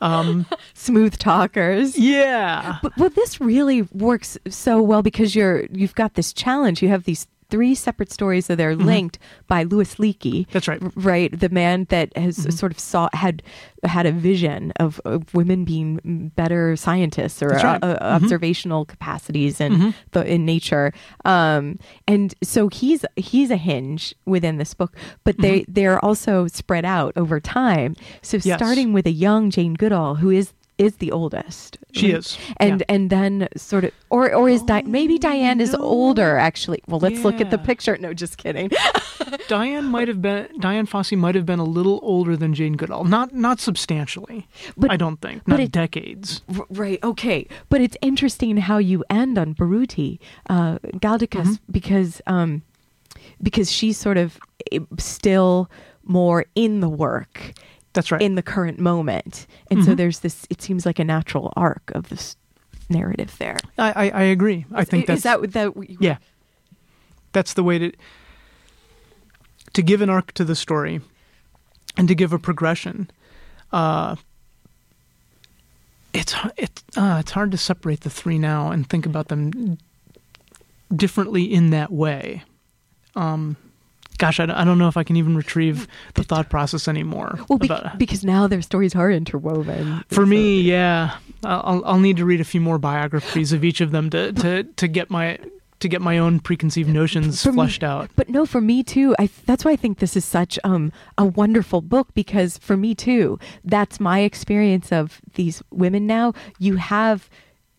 Um, smooth talkers. yeah. But well, this really works so well because you're you've got this challenge. You have these three separate stories that are linked by Louis Leakey. Mm-hmm. That's right. Right, the man that has Mhm. sort of saw had had a vision of, of women being better scientists or right. uh, Mhm. observational capacities in Mhm. the in nature. Um, and so he's he's a hinge within this book, but they Mm-hmm. they're also spread out over time. So Yes. starting with a young Jane Goodall, who is is the oldest. She right? is. and yeah. and then sort of or or is Di- maybe Dian is older actually. Well, let's look at the picture. No, just kidding. [laughs] Dian might have been Dian Fossey might have been a little older than Jane Goodall. Not not substantially. But- I don't think. Not it- decades. R- right. Okay. But it's interesting how you end on Biruté, uh, Galdikas, Mm-hmm. because um, because she's sort of eh, still more in the work That's right. in the current moment, and so Mhm. there's this. It seems like a natural arc of this narrative there. I, I I agree. I think that's is that that you- Yeah. That's the way to to give an arc to the story and to give a progression. Uh it's it's uh, it's hard to separate the three now and think about them differently in that way. Um gosh, I, I don't know if I can even retrieve the thought process anymore. Well, be- about- because now their stories are interwoven. for So- me, yeah, I'll I'll need to read a few more biographies of each of them to to to get my to get my own preconceived notions For me- flushed out. But no, for me too. I that's why I think this is such um a wonderful book because for me too, that's my experience of these women now. You have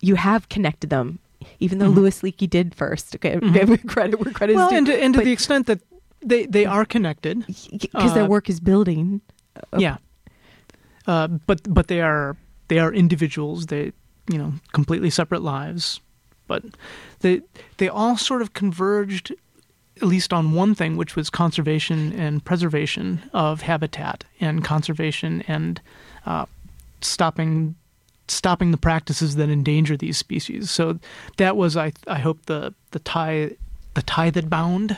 you have connected them, even though Mhm. Louis Leakey did first. Okay, [laughs] Mhm. give credit where credit Well, is and to, and to but- the extent that they they are connected, because their uh, work is building. uh, yeah. Uh, but but they are they are individuals. They you know completely separate lives, but they they all sort of converged at least on one thing, which was conservation and preservation of habitat and conservation and uh, stopping stopping the practices that endanger these species. So that was I I hope the the tie the tie that bound.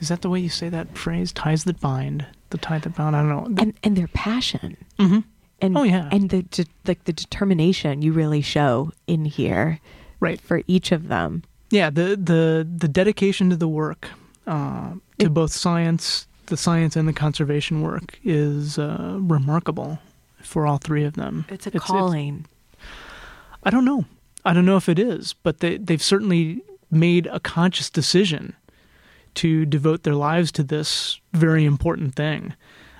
Is that the way you say that phrase? Ties that bind. The tie that bound. I don't know. And and their passion. Mm-hmm. And Oh, yeah. and the de- like the determination you really show in here Right. for each of them. Yeah, the the the dedication to the work, uh, to It- both science, the science and the conservation work, is uh, remarkable for all three of them. It's a calling. I don't know. I don't know if it is, but they they've certainly made a conscious decision to devote their lives to this very important thing.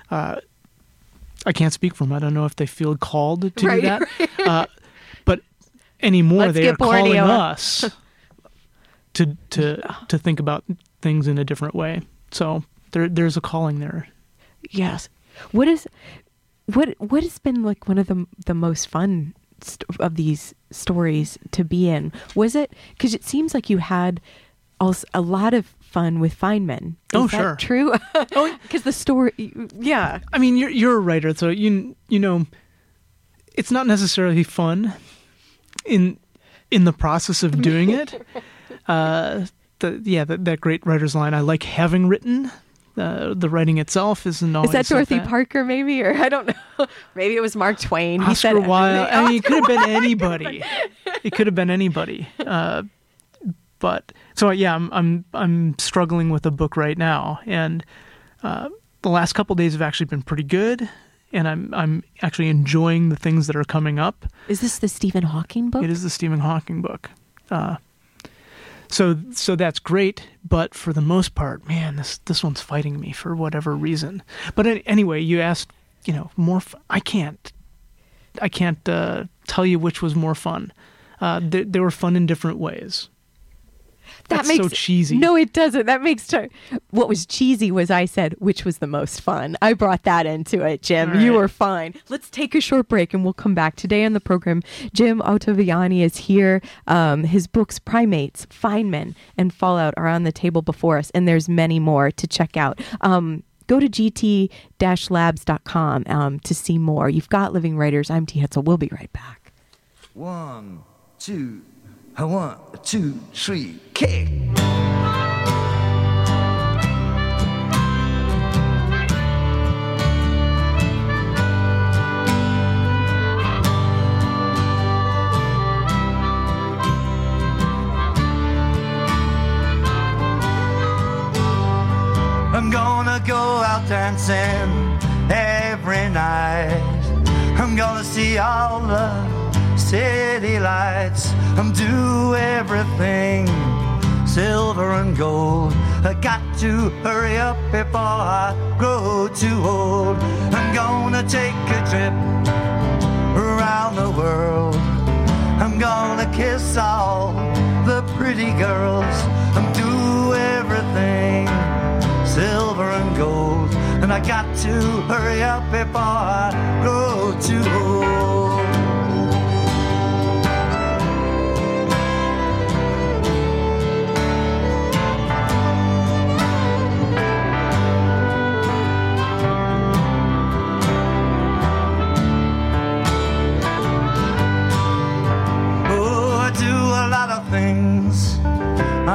Uh, I can't speak for them. I don't know if they feel called to Right, do that. Uh, but anymore, Let's they are calling us [laughs] to to to think about things in a different way. So there there's a calling there. Yes. What is what what has been like one of the the most fun st- of these stories to be in? Was it because it seems like you had also a lot of fun with Feynman. Is Oh, that sure. true. Oh, [laughs] because the story, yeah. I mean, you're you're a writer, so you you know, it's not necessarily fun in in the process of doing it. [laughs] Uh, the yeah, that, that great writer's line. I like having written. Uh, the writing itself isn't always Is that like Dorothy Parker, maybe, or I don't know. [laughs] maybe it was Mark Twain. he said Oscar Wilde. I mean, it could have been anybody. It could have been anybody. Uh, but so yeah, I'm I'm I'm struggling with a book right now, and uh, the last couple days have actually been pretty good, and I'm I'm actually enjoying the things that are coming up. Is this the Stephen Hawking book? It is the Stephen Hawking book. Uh, so so that's great, but for the most part, man, this this one's fighting me for whatever reason. But an- anyway, you asked, you know, more. F- I can't, I can't uh, tell you which was more fun. Uh, they, they were fun in different ways. That That's so cheesy. No, it doesn't. That makes t- what was cheesy was I said which was the most fun. I brought that into it, Jim. All You right. were fine. Let's take a short break and we'll come back today on the program. Jim Ottaviani is here. Um, his books Primates, Feynman, and Fallout are on the table before us, and there's many more to check out. Um, Go to gt-labs.com um, to see more. You've got Living Writers. I'm T. Hetzel. We'll be right back. One, two, one, two, three, kick. I'm gonna go out dancing every night. I'm gonna see all the city lights. I'm do everything silver and gold. I got to hurry up before I grow too old. I'm gonna take a trip around the world. I'm gonna kiss all the pretty girls. I'm do everything silver and gold. And I got to hurry up before I grow too old.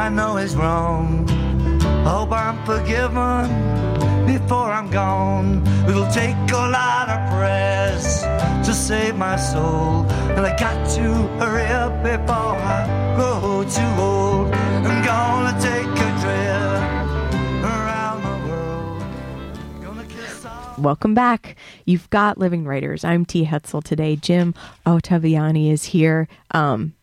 I know is wrong. Hope I'm forgiven before I'm gone. It'll take a lot of prayers to save my soul. And I got to hurry up before I grow too old. I'm gonna take a trip around the world. Welcome back. You've got Living Writers. I'm T. Hetzel today. Jim Ottaviani is here. Um,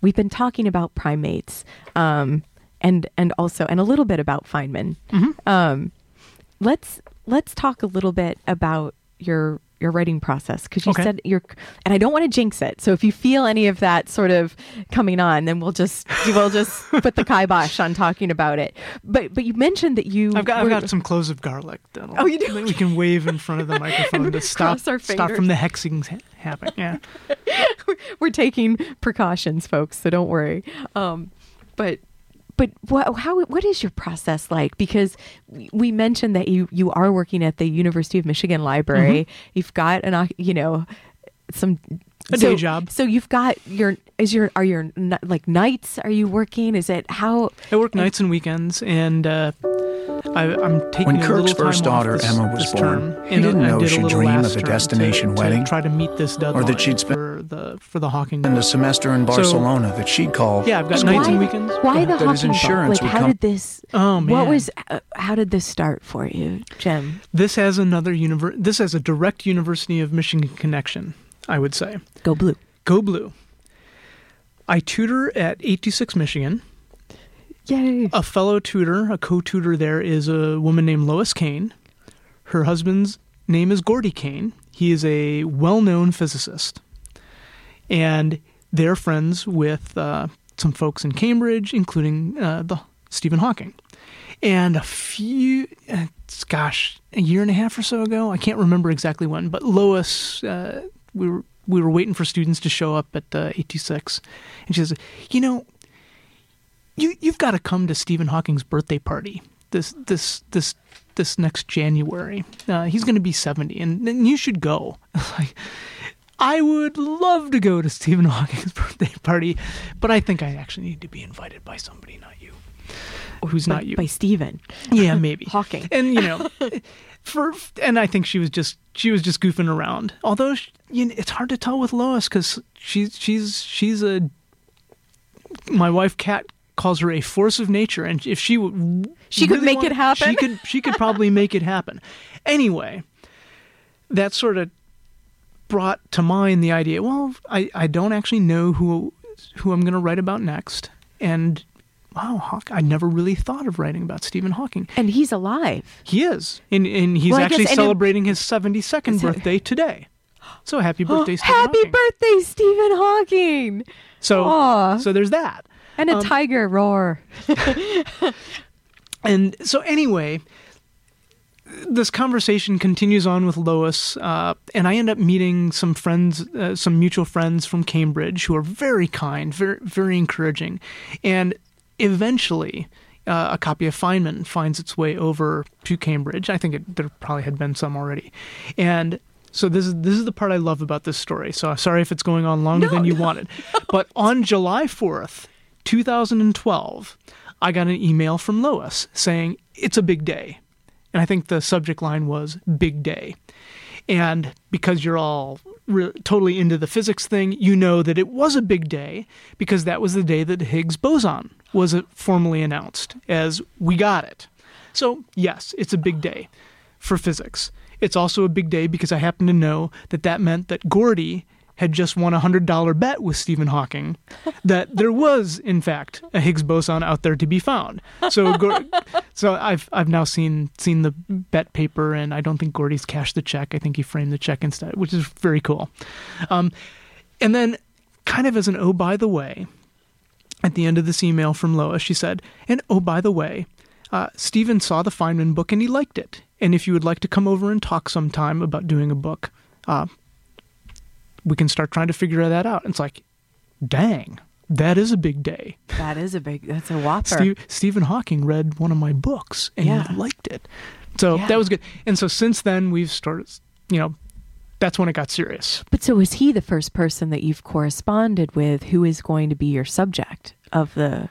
we've been talking about primates, um, and and also and a little bit about Feynman. Um, let's let's talk a little bit about your your writing process because you Okay. said you're and I don't want to jinx it. So if you feel any of that sort of coming on, then we'll just we'll just [laughs] put the kibosh on talking about it. But but you mentioned that you I've got I've got some cloves of garlic that'll, Oh, you do? that we can wave in front of the microphone [laughs] to stop stop from the hexings ha- happening. Yeah. [laughs] we're taking precautions, folks. So don't worry. Um, but but what how what is your process like? Because we- mentioned that you you are working at the University of Michigan Library. You've got an you know some A so- day job. So you've got your is your are your like nights? Are you working? Is it how? I work nights and weekends, and uh, I, I'm taking When Kirk's little first daughter, this- Emma, was born, he and didn't I know did she'd dream of a term to- destination to wedding, try to meet this deadline that she'd spend- for the for the Hawking. And a semester in So- Barcelona that she'd call. Yeah, I've got And nights why, and weekends. Why the That Hawking book? insurance Like, how come- did this? Oh man, What was? Uh, how did this start for you, Jim? this? Has another univer- This has a direct University of Michigan connection. I would say. Go blue. Go blue. I tutor at 826 Michigan. Yay! A fellow tutor, a co-tutor there, is a woman named Lois Kane. Her husband's name is Gordy Kane. He is a well-known physicist, and they're friends with uh, some folks in Cambridge, including uh, the Stephen Hawking. And a few, uh, gosh, a year and a half or so ago, I can't remember exactly when, but Lois, uh, we were we were waiting for students to show up at uh, 826, and she says, "You know, you you've got to come to Stephen Hawking's birthday party this this this this next January. Uh, he's going to be 70, and, and you should go." [laughs] like, I would love to go to Stephen [laughs] Hawking's birthday party, but I think I actually need to be invited by somebody, not you. Who's by, not you? by Stephen Yeah, maybe [laughs] Hawking. And you know, for and I think she was just she was just goofing around. Although she, you know, it's hard to tell with Lois because she's she's she's a my wife Kat calls her a force of nature, and if she would She could make it happen? She could she could probably make it happen. Anyway, that sort of brought to mind the idea. Well, I I don't actually know who who I'm going to write about next, and wow, Hawk, I never really thought of writing about Stephen Hawking. and he's alive. He is, and, and he's Well, actually guess- and celebrating his 72nd So- birthday today. So happy [gasps] birthday, Stephen Happy Hawking. birthday, Stephen Hawking! So, Aw. so there's that. And a Um, tiger roar. [laughs] And so anyway, this conversation continues on with Lois, uh, and I end up meeting some friends, uh, some mutual friends from Cambridge who are very kind, very very encouraging, and eventually. Uh, a copy of Feynman finds its way over to Cambridge. I think it, there probably had been some already, and so this is this is the part I love about this story. So sorry if it's going on longer than you wanted, [laughs] but on July fourth, 2012, I got an email from Lois saying it's a big day. And I think the subject line was big day. And because you're all re- totally into the physics thing, you know that it was a big day because that was the day that Higgs boson was uh, formally announced as we got it. So, yes, it's a big day for physics. It's also a big day because I happen to know that that meant that Gordy had just won a hundred dollar bet with Stephen Hawking [laughs] that there was, in fact, a Higgs boson out there to be found. So, [laughs] so I've I've now seen seen the bet paper, and I don't think Gordy's cashed the check. I think he framed the check instead, which is very cool. Um, and then, kind of as an oh by the way, at the end of this email from Lois, she said, "And oh by the way, uh, Stephen saw the Feynman book and he liked it. And if you would like to come over and talk sometime about doing a book, uh, we can start trying to figure that out. And it's like, dang, that is a big day. That is a big. That's a whopper. Steve, Stephen Hawking read one of my books and Yeah. liked it. So Yeah. that was good. And so since then, we've started, you know, that's when it got serious. But so is he the first person that you've corresponded with who is going to be your subject of the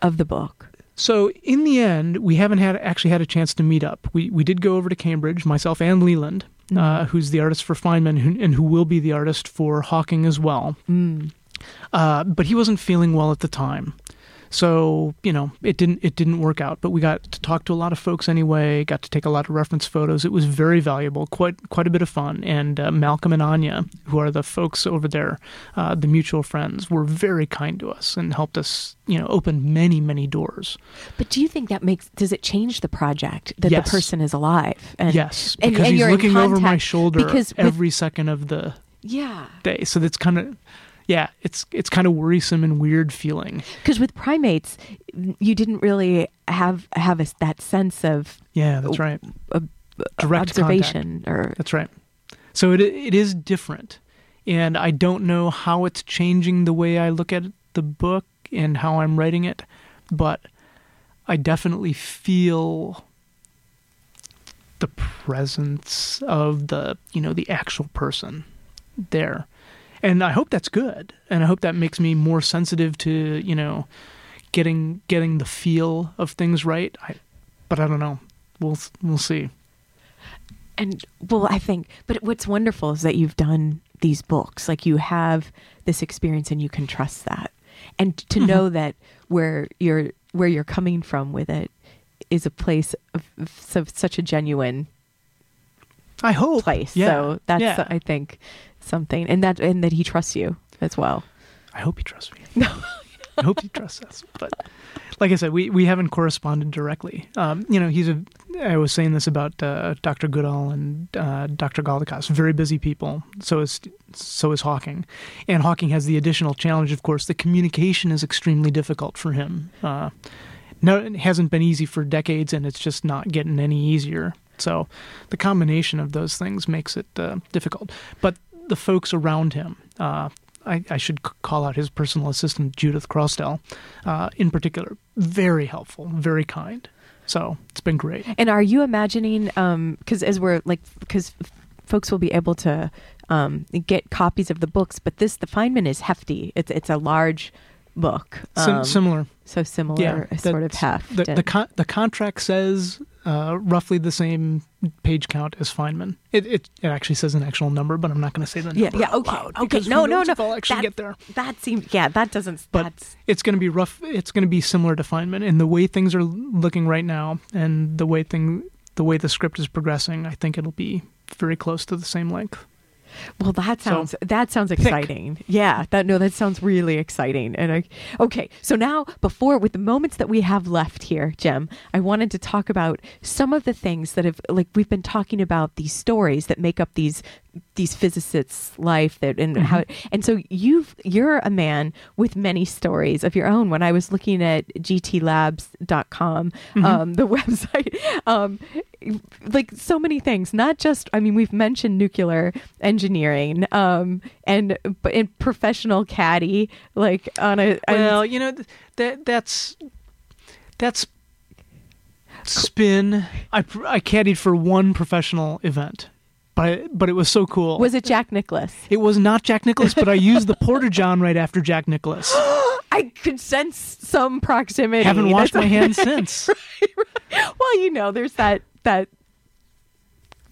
of the book? So in the end, we haven't had actually had a chance to meet up. We we did go over to Cambridge, myself and Leland, uh, who's the artist for Feynman, who, and who will be the artist for Hawking as well. Mm. Uh, but he wasn't feeling well at the time, so you know it didn't it didn't work out. But we got to talk to a lot of folks anyway. Got to take a lot of reference photos. It was very valuable, quite quite a bit of fun. And uh, Malcolm and Anya, who are the folks over there, uh, the mutual friends, were very kind to us and helped us, you know, open many many doors. But do you think that makes does it change the project that Yes. the person is alive? And, yes, and- because and he's you're looking over my shoulder because with- every second of the yeah, day. So that's kind of, yeah, it's it's kind of worrisome and weird feeling. because with primates, you didn't really have have a, that sense of Yeah, that's right. uh, Direct observation or That's right. So it it is different, and I don't know how it's changing the way I look at the book and how I'm writing it, but I definitely feel the presence of the you know the actual person there, and I hope that's good, and I hope that makes me more sensitive to you know getting getting the feel of things right. I, but I don't know. we'll we'll see. And well, I think, but what's wonderful is that you've done these books. Like you have this experience, and you can trust that, and to mm-hmm. know that where you're where you're coming from with it is a place of, of such a genuine I hope. place. Yeah. So that's yeah. I think something, and that and that he trusts you as well. I hope he trusts me. I hope he trusts us. But like I said, we, we haven't corresponded directly. Um, you know, he's a. I was saying this about uh, Dr. Goodall and uh, Dr. Galdikas, very busy people. So is so is Hawking, and Hawking has the additional challenge, of course, the communication is extremely difficult for him. Uh, no, it hasn't been easy for decades, and it's just not getting any easier. So, the combination of those things makes it uh, difficult. But the folks around him, uh, I, I should call out his personal assistant Judith Croasdell, uh, in particular, very helpful, very kind. So it's been great. And are you imagining? Because as we're like, because folks will be able to um, get copies of the books, but this the Feynman is hefty. It's it's a large book. Sim- Um, similar, so similar yeah, sort of heft. The the, con- the contract says uh, roughly the same page count as Feynman. It, it it actually says an actual number, but I'm not going to say the number. yeah, out okay, loud okay. No, no, no. I'll actually that, get there. That seems, yeah, that doesn't. But that's it's going to be rough. It's going to be similar to Feynman, and the way things are looking right now, and the way thing, the way the script is progressing, I think it'll be very close to the same length. Well, that So, sounds that sounds exciting. Yeah, that no, that sounds really exciting. And I okay, so now before with the moments that we have left here, Jim, I wanted to talk about some of the things that have like we've been talking about these stories that make up these these physicists' life that and how and so you've you're a man with many stories of your own. When I was looking at gtlabs.com, um, the [laughs] website, um, like so many things not just i mean we've mentioned nuclear engineering um and but in professional caddy like on a Well, you know that that's that's spin. I I caddied for one professional event, but but it was so cool. was it jack nicklaus It was not Jack Nicklaus, but I used the Porter [laughs] John right after Jack Nicklaus. [gasps] i could sense some proximity Haven't washed my [laughs] hands since. [laughs] well you know there's that that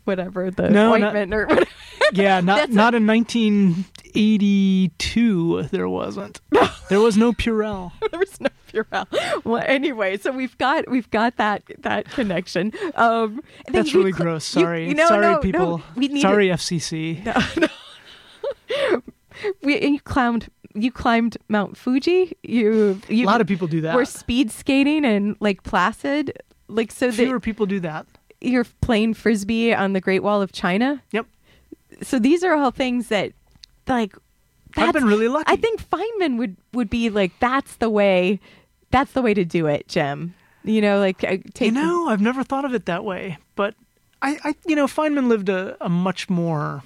whatever the No, not- or whatever Yeah, not That's not in 1982. There wasn't. There was no Purell. there was no [laughs] Well, anyway, so we've got we've got that that connection. Um, That's really cl- gross. Sorry, you know, sorry, no, no, people. we need sorry, FCC. [laughs] [laughs] we you climbed you climbed Mount Fuji. You, you A lot of people do that. were speed skating in Lake Placid. Like so that Fewer people do that. you're playing frisbee on the Great Wall of China. Yep. So these are all things that like I've been really lucky. I think Feynman would would be like that's the way that's the way to do it, Jim. You know, like uh, take You know, I've never thought of it that way, but I, I you know, Feynman lived a, a much more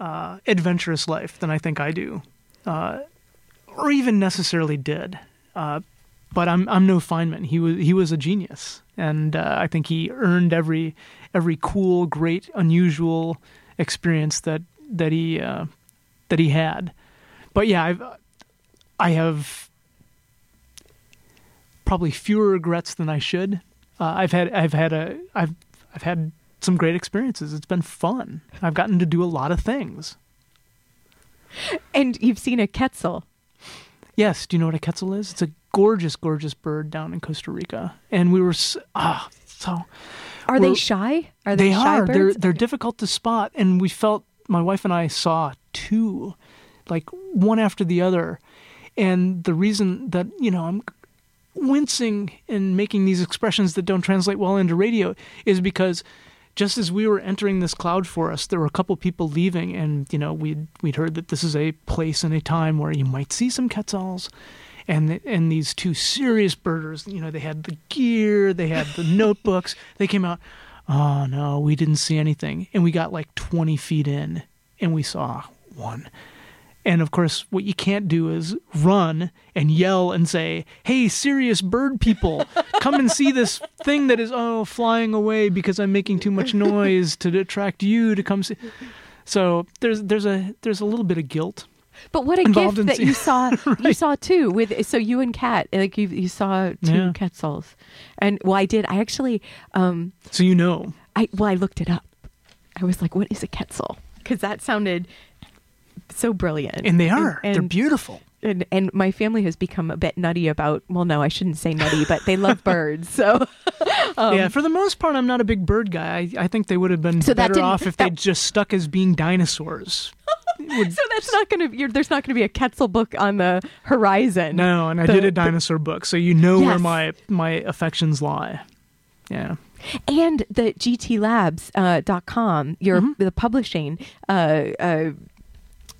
uh, adventurous life than I think I do, uh, or even necessarily did. Uh, but I'm I'm no Feynman. He was he was a genius, and uh, I think he earned every every cool, great, unusual experience that that he uh, that he had. But yeah, I've I have probably fewer regrets than I should. Uh, I've had I've had a I've I've had some great experiences. It's been fun. I've gotten to do a lot of things. and you've seen a quetzal. Yes, do you know what a quetzal is? It's a gorgeous, gorgeous bird down in Costa Rica, and we were ah so Are they shy? Are they, they shy are. They're they're difficult to spot, and we felt my wife and I saw two, like one after the other, and the reason that you know I'm wincing and making these expressions that don't translate well into radio is because just as we were entering this cloud forest, there were a couple people leaving, and you know we'd we'd heard that this is a place and a time where you might see some quetzals, and and these two serious birders, you know, they had the gear, they had the [laughs] notebooks, they came out. Oh no, we didn't see anything, and we got like twenty feet in, and we saw one. And of course, what you can't do is run and yell and say, "Hey, serious bird people, come and see this thing that is oh flying away because I'm making too much noise to attract you to come see." So there's there's a there's a little bit of guilt, But what a gift that you [laughs] saw you saw too with so you and Kat like you you saw two Yeah. Quetzals. And well I did I actually um So you know. I well I looked it up. I was like what is a Quetzal? Cuz that sounded so brilliant. And they are. And, They're beautiful. and and my family has become a bit nutty about well no I shouldn't say nutty but they love [laughs] birds so um, yeah, for the most part, I'm not a big bird guy. I, I think they would have been So better off if that- they'd just stuck as being dinosaurs. Would- [laughs] so that's not going to there's not going to be a Quetzal book on the horizon no, and I The- did a dinosaur book, so you know where my my affections lie. Yeah. and the gtlabs uh, dot com your Mm-hmm. the publishing uh, uh,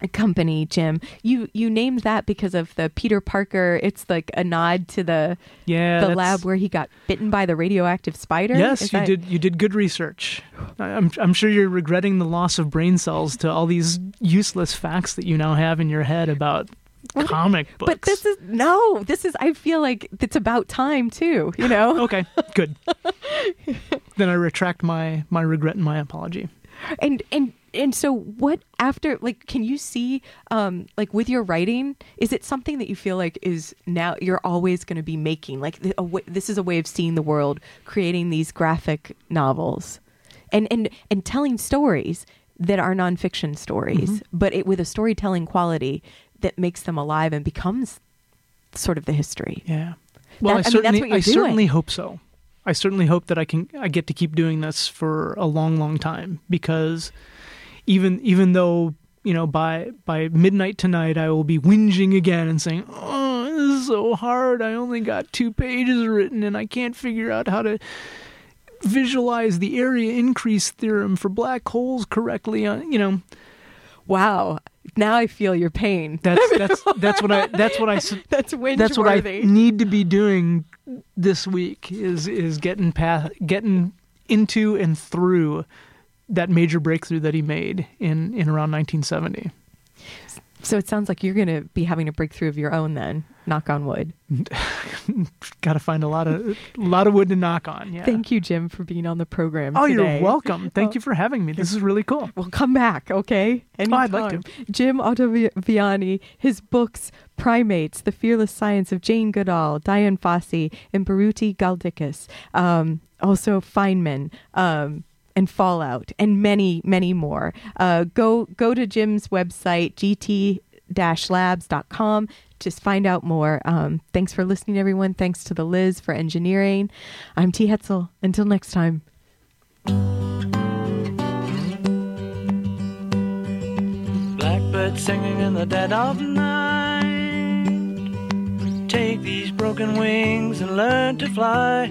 company jim you you named that because of the peter parker it's like a nod to the Yeah. the lab where he got bitten by the radioactive spider Yes, Is you that- did. You did good research. I'm I'm sure you're regretting the loss of brain cells to all these useless facts that you now have in your head about comic books. but this is no this is i feel like it's about time too you know [laughs] okay. Good. [laughs] then I retract my my regret and my apology. and and and so what after like can you see um like with your writing is it something that you feel like is now you're always going to be making like the, a w- this is a way of seeing the world creating these graphic novels and and and telling stories that are nonfiction stories Mm-hmm. but it with a storytelling quality that makes them alive and becomes sort of the history Yeah. Well, That- I I mean, that's certainly what you're I certainly hope so. I certainly hope that I can I get to keep doing this for a long, long time because even even though you know by by midnight tonight I will be whinging again and saying, "Oh, this is so hard. I only got two pages written and I can't figure out how to." visualize the area increase theorem for black holes correctly on you know wow now i feel your pain that's [laughs] that's that's what i that's what i [laughs] that's that's what I need to be doing this week is is getting past getting into and through that major breakthrough that he made in in around 1970. So it sounds like you're going to be having a breakthrough of your own then. Knock on wood. [laughs] Got to find a lot of a lot of wood to knock on. Yeah. Thank you, Jim, for being on the program. oh, today. you're welcome. Thank Oh. you for having me. This is really cool. Well, come back, okay? Anytime. I'd like to. Jim Ottaviani, his books, Primates, The Fearless Science of Jane Goodall, Dian Fossey, and Biruté Galdikas. Um, also Feynman. Um, and Fallout, and many, many more. Uh, go go to Jim's website, gt-labs.com. Just find out more. Um, thanks for listening, everyone. Thanks to the Liz for engineering. I'm T. Hetzel. Until next time. Blackbird singing in the dead of night. Take these broken wings and learn to fly.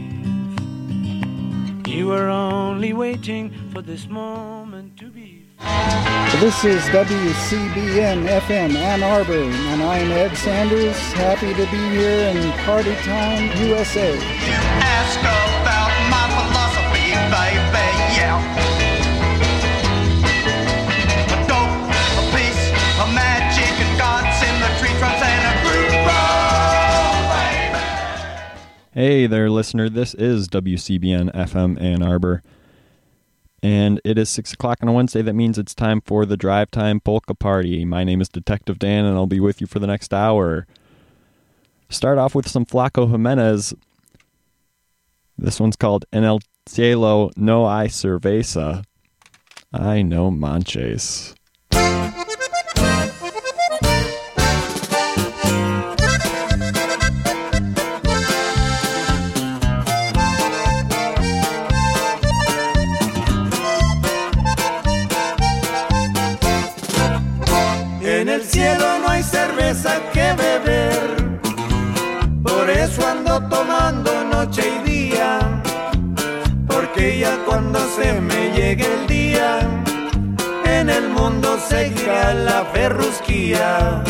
You were only waiting for this moment to be. This is WCBN FM Ann Arbor, and I'm Ed Sanders. Happy to be here in Party Town, USA. Hey there, listener. This is WCBN FM Ann Arbor. And it is 6 o'clock on a Wednesday. That means it's time for the Drive Time Polka Party. My name is Detective Dan, and I'll be with you for the next hour. Start off with some Flaco Jimenez. This one's called En el cielo no hay cerveza. I know manches. Cerveza que beber, por eso ando tomando noche y día, porque ya cuando se me llegue el día, en el mundo seguirá la ferrusquía.